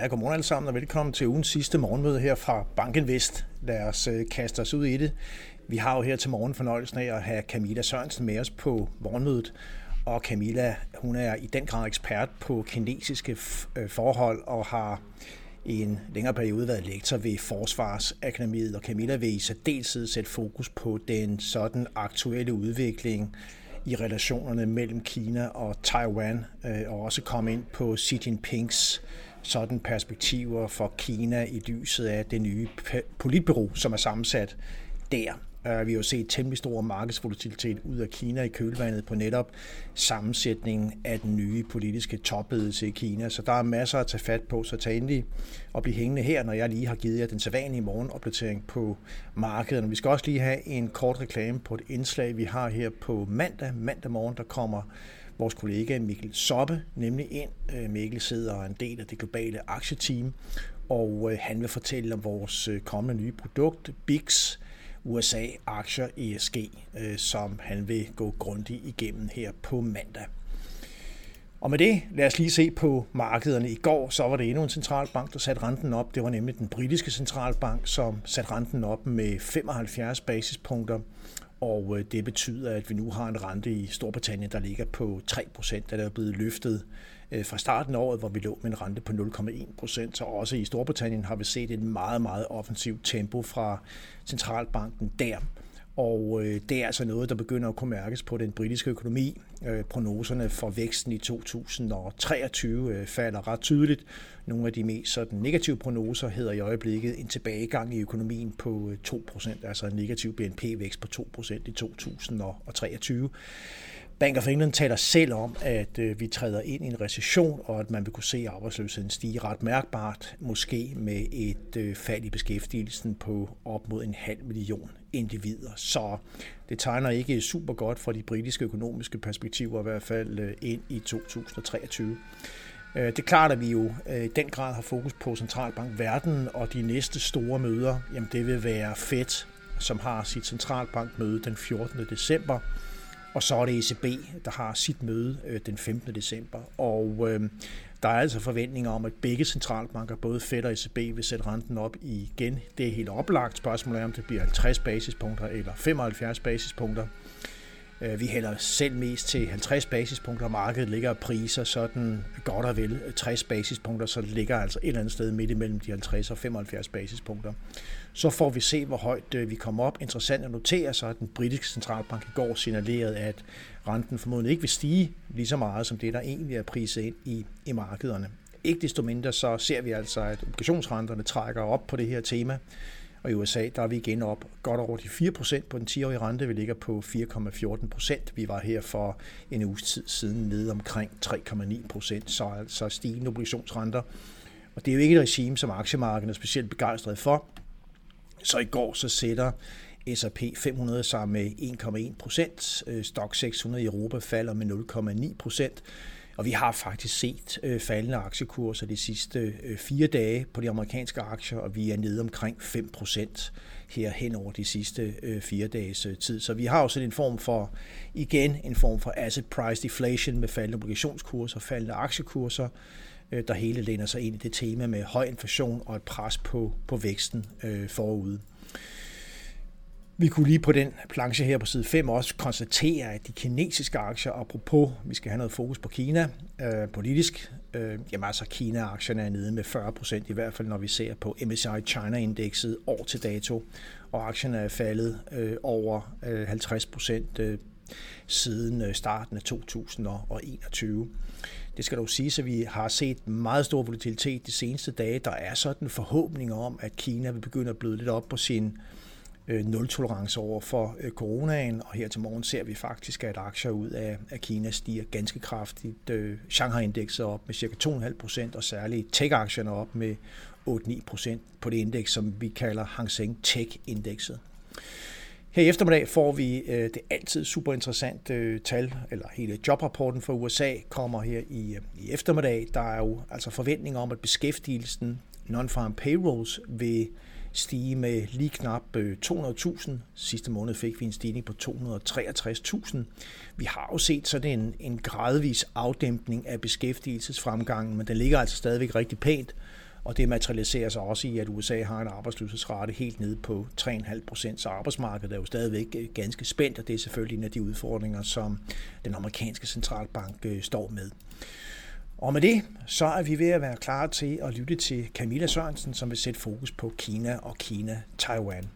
Ja, godmorgen alle sammen og velkommen til ugens sidste morgenmøde her fra Banken Vest. Lad os øh, kaste os ud i det. Vi har jo her til morgen fornøjelsen af at have Camilla Sørensen med os på morgenmødet. Og Camilla, hun er i den grad ekspert på kinesiske øh, forhold og har i en længere periode været lektor ved Forsvarsakademiet, og Camilla vil i særdeleshed sætte fokus på den sådan aktuelle udvikling i relationerne mellem Kina og Taiwan, øh, og også komme ind på Xi Jinpings sådan perspektiver for Kina i lyset af det nye politbureau, som er sammensat der. Øh, vi har jo set temmelig stor markedsvolatilitet ud af Kina i kølvandet på netop sammensætningen af den nye politiske topledelse i Kina. Så der er masser at tage fat på, så tag endelig og blive hængende her, når jeg lige har givet jer den sædvanlige morgenopdatering på markedet. Vi skal også lige have en kort reklame på et indslag, vi har her på mandag. Mandag morgen, der kommer vores kollega Mikkel Soppe nemlig ind. Øh, Mikkel sidder en del af det globale aktieteam, og øh, han vil fortælle om vores øh, kommende nye produkt, BIX, USA-aktier ESG, som han vil gå grundigt igennem her på mandag. Og med det, lad os lige se på markederne. I går så var det endnu en centralbank, der satte renten op. Det var nemlig den britiske centralbank, som satte renten op med 75 basispunkter. Og øh, det betyder, at vi nu har en rente i Storbritannien, der ligger på 3%, der er blevet løftet øh, fra starten af året, hvor vi lå med en rente på 0,1 procent. Så også i Storbritannien har vi set et meget, meget offensivt tempo fra centralbanken der. Og øh, det er altså noget, der begynder at kunne mærkes på den britiske økonomi. Øh, prognoserne for væksten i 2023 øh, falder ret tydeligt. Nogle af de mest sådan, negative prognoser hedder i øjeblikket en tilbagegang i økonomien på øh, 2%, altså en negativ BNP-vækst på 2% i 2023. Bank of England taler selv om, at øh, vi træder ind i en recession, og at man vil kunne se arbejdsløsheden stige ret mærkbart, måske med et øh, fald i beskæftigelsen på op mod en halv million individer. Så det tegner ikke super godt for de britiske økonomiske perspektiver, i hvert fald øh, ind i 2023. Det er klart, at vi jo i den grad har fokus på centralbank verden, og de næste store møder, jamen det vil være Fed, som har sit centralbankmøde den 14. december, og så er det ECB, der har sit møde øh, den 15. december. Og øh, der er altså forventninger om, at begge centralbanker, både Fed og ECB, vil sætte renten op igen. Det er helt oplagt. Spørgsmålet er, om det bliver 50 basispunkter eller 75 basispunkter. Øh, vi hælder selv mest til 50 basispunkter, markedet ligger priser sådan godt og vel 60 basispunkter, så det ligger altså et eller andet sted midt imellem de 50 og 75 basispunkter. Så får vi se, hvor højt øh, vi kommer op. Interessant at notere sig, at den britiske centralbank i går signalerede, at renten formodentlig ikke vil stige lige så meget, som det, der egentlig er priset ind i, i markederne. Ikke desto mindre så ser vi altså, at obligationsrenterne trækker op på det her tema. Og i USA, der er vi igen op godt over de 4% på den 10-årige rente. Vi ligger på 4,14%. Vi var her for en uges tid siden nede omkring 3,9%, så altså stigende obligationsrenter. Og det er jo ikke et regime, som aktiemarkedet er specielt begejstret for. Så i går så sætter S&P 500 sig med 1,1 procent. Øh, Stock 600 i Europa falder med 0,9 procent. Og vi har faktisk set øh, faldende aktiekurser de sidste øh, fire dage på de amerikanske aktier, og vi er nede omkring 5 procent her hen over de sidste øh, fire dages øh, tid. Så vi har også en form for, igen, en form for asset price deflation med faldende obligationskurser, faldende aktiekurser, øh, der hele læner sig ind i det tema med høj inflation og et pres på, på væksten øh, forude. Vi kunne lige på den planche her på side 5 også konstatere, at de kinesiske aktier, apropos, vi skal have noget fokus på Kina øh, politisk, øh, jamen altså Kina-aktierne er nede med 40 procent, i hvert fald når vi ser på MSCI China-indekset år til dato, og aktierne er faldet øh, over øh, 50 procent øh, siden øh, starten af 2021. Det skal dog sige, at vi har set meget stor volatilitet de seneste dage. Der er sådan en forhåbning om, at Kina vil begynde at bløde lidt op på sin øh, Øh, nul-tolerance over for øh, coronaen, og her til morgen ser vi faktisk, at aktier ud af, af Kina stiger ganske kraftigt. Øh, Shanghai-indekset op med ca. 2,5 procent, og særligt tech-aktierne op med 8-9 procent på det indeks, som vi kalder Hang Seng Tech-indekset. Her i eftermiddag får vi øh, det altid super interessante øh, tal, eller hele jobrapporten for USA kommer her i, øh, i eftermiddag. Der er jo altså forventninger om, at beskæftigelsen non-farm payrolls vil stige med lige knap øh, 200.000. Sidste måned fik vi en stigning på 263.000. Vi har jo set sådan en, en gradvis afdæmpning af beskæftigelsesfremgangen, men den ligger altså stadigvæk rigtig pænt og det materialiserer sig også i, at USA har en arbejdsløshedsrate helt nede på 3,5 procent, så arbejdsmarkedet er jo stadigvæk øh, ganske spændt, og det er selvfølgelig en af de udfordringer, som den amerikanske centralbank øh, står med. Og med det, så er vi ved at være klar til at lytte til Camilla Sørensen, som vil sætte fokus på Kina og Kina-Taiwan.